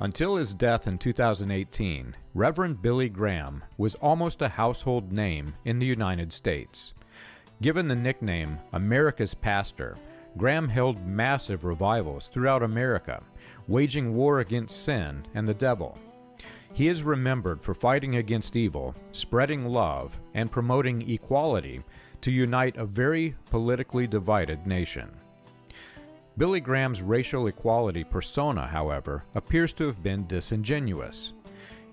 Until his death in 2018, Reverend Billy Graham was almost a household name in the United States. Given the nickname America's Pastor, Graham held massive revivals throughout America, waging war against sin and the devil. He is remembered for fighting against evil, spreading love, and promoting equality to unite a very politically divided nation. Billy Graham's racial equality persona, however, appears to have been disingenuous.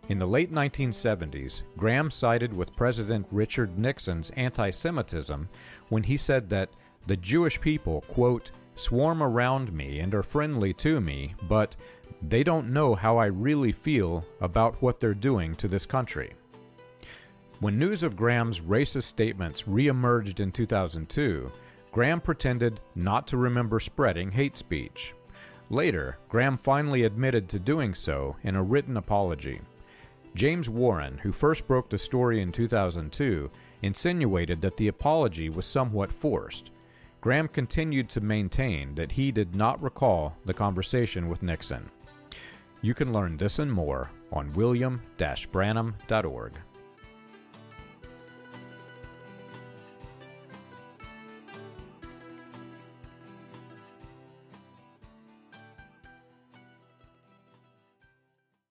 In the late 1970s, Graham sided with President Richard Nixon's anti Semitism when he said that the Jewish people, quote, swarm around me and are friendly to me, but they don't know how I really feel about what they're doing to this country. When news of Graham's racist statements reemerged in 2002, Graham pretended not to remember spreading hate speech. Later, Graham finally admitted to doing so in a written apology. James Warren, who first broke the story in 2002, insinuated that the apology was somewhat forced. Graham continued to maintain that he did not recall the conversation with Nixon. You can learn this and more on william-branham.org.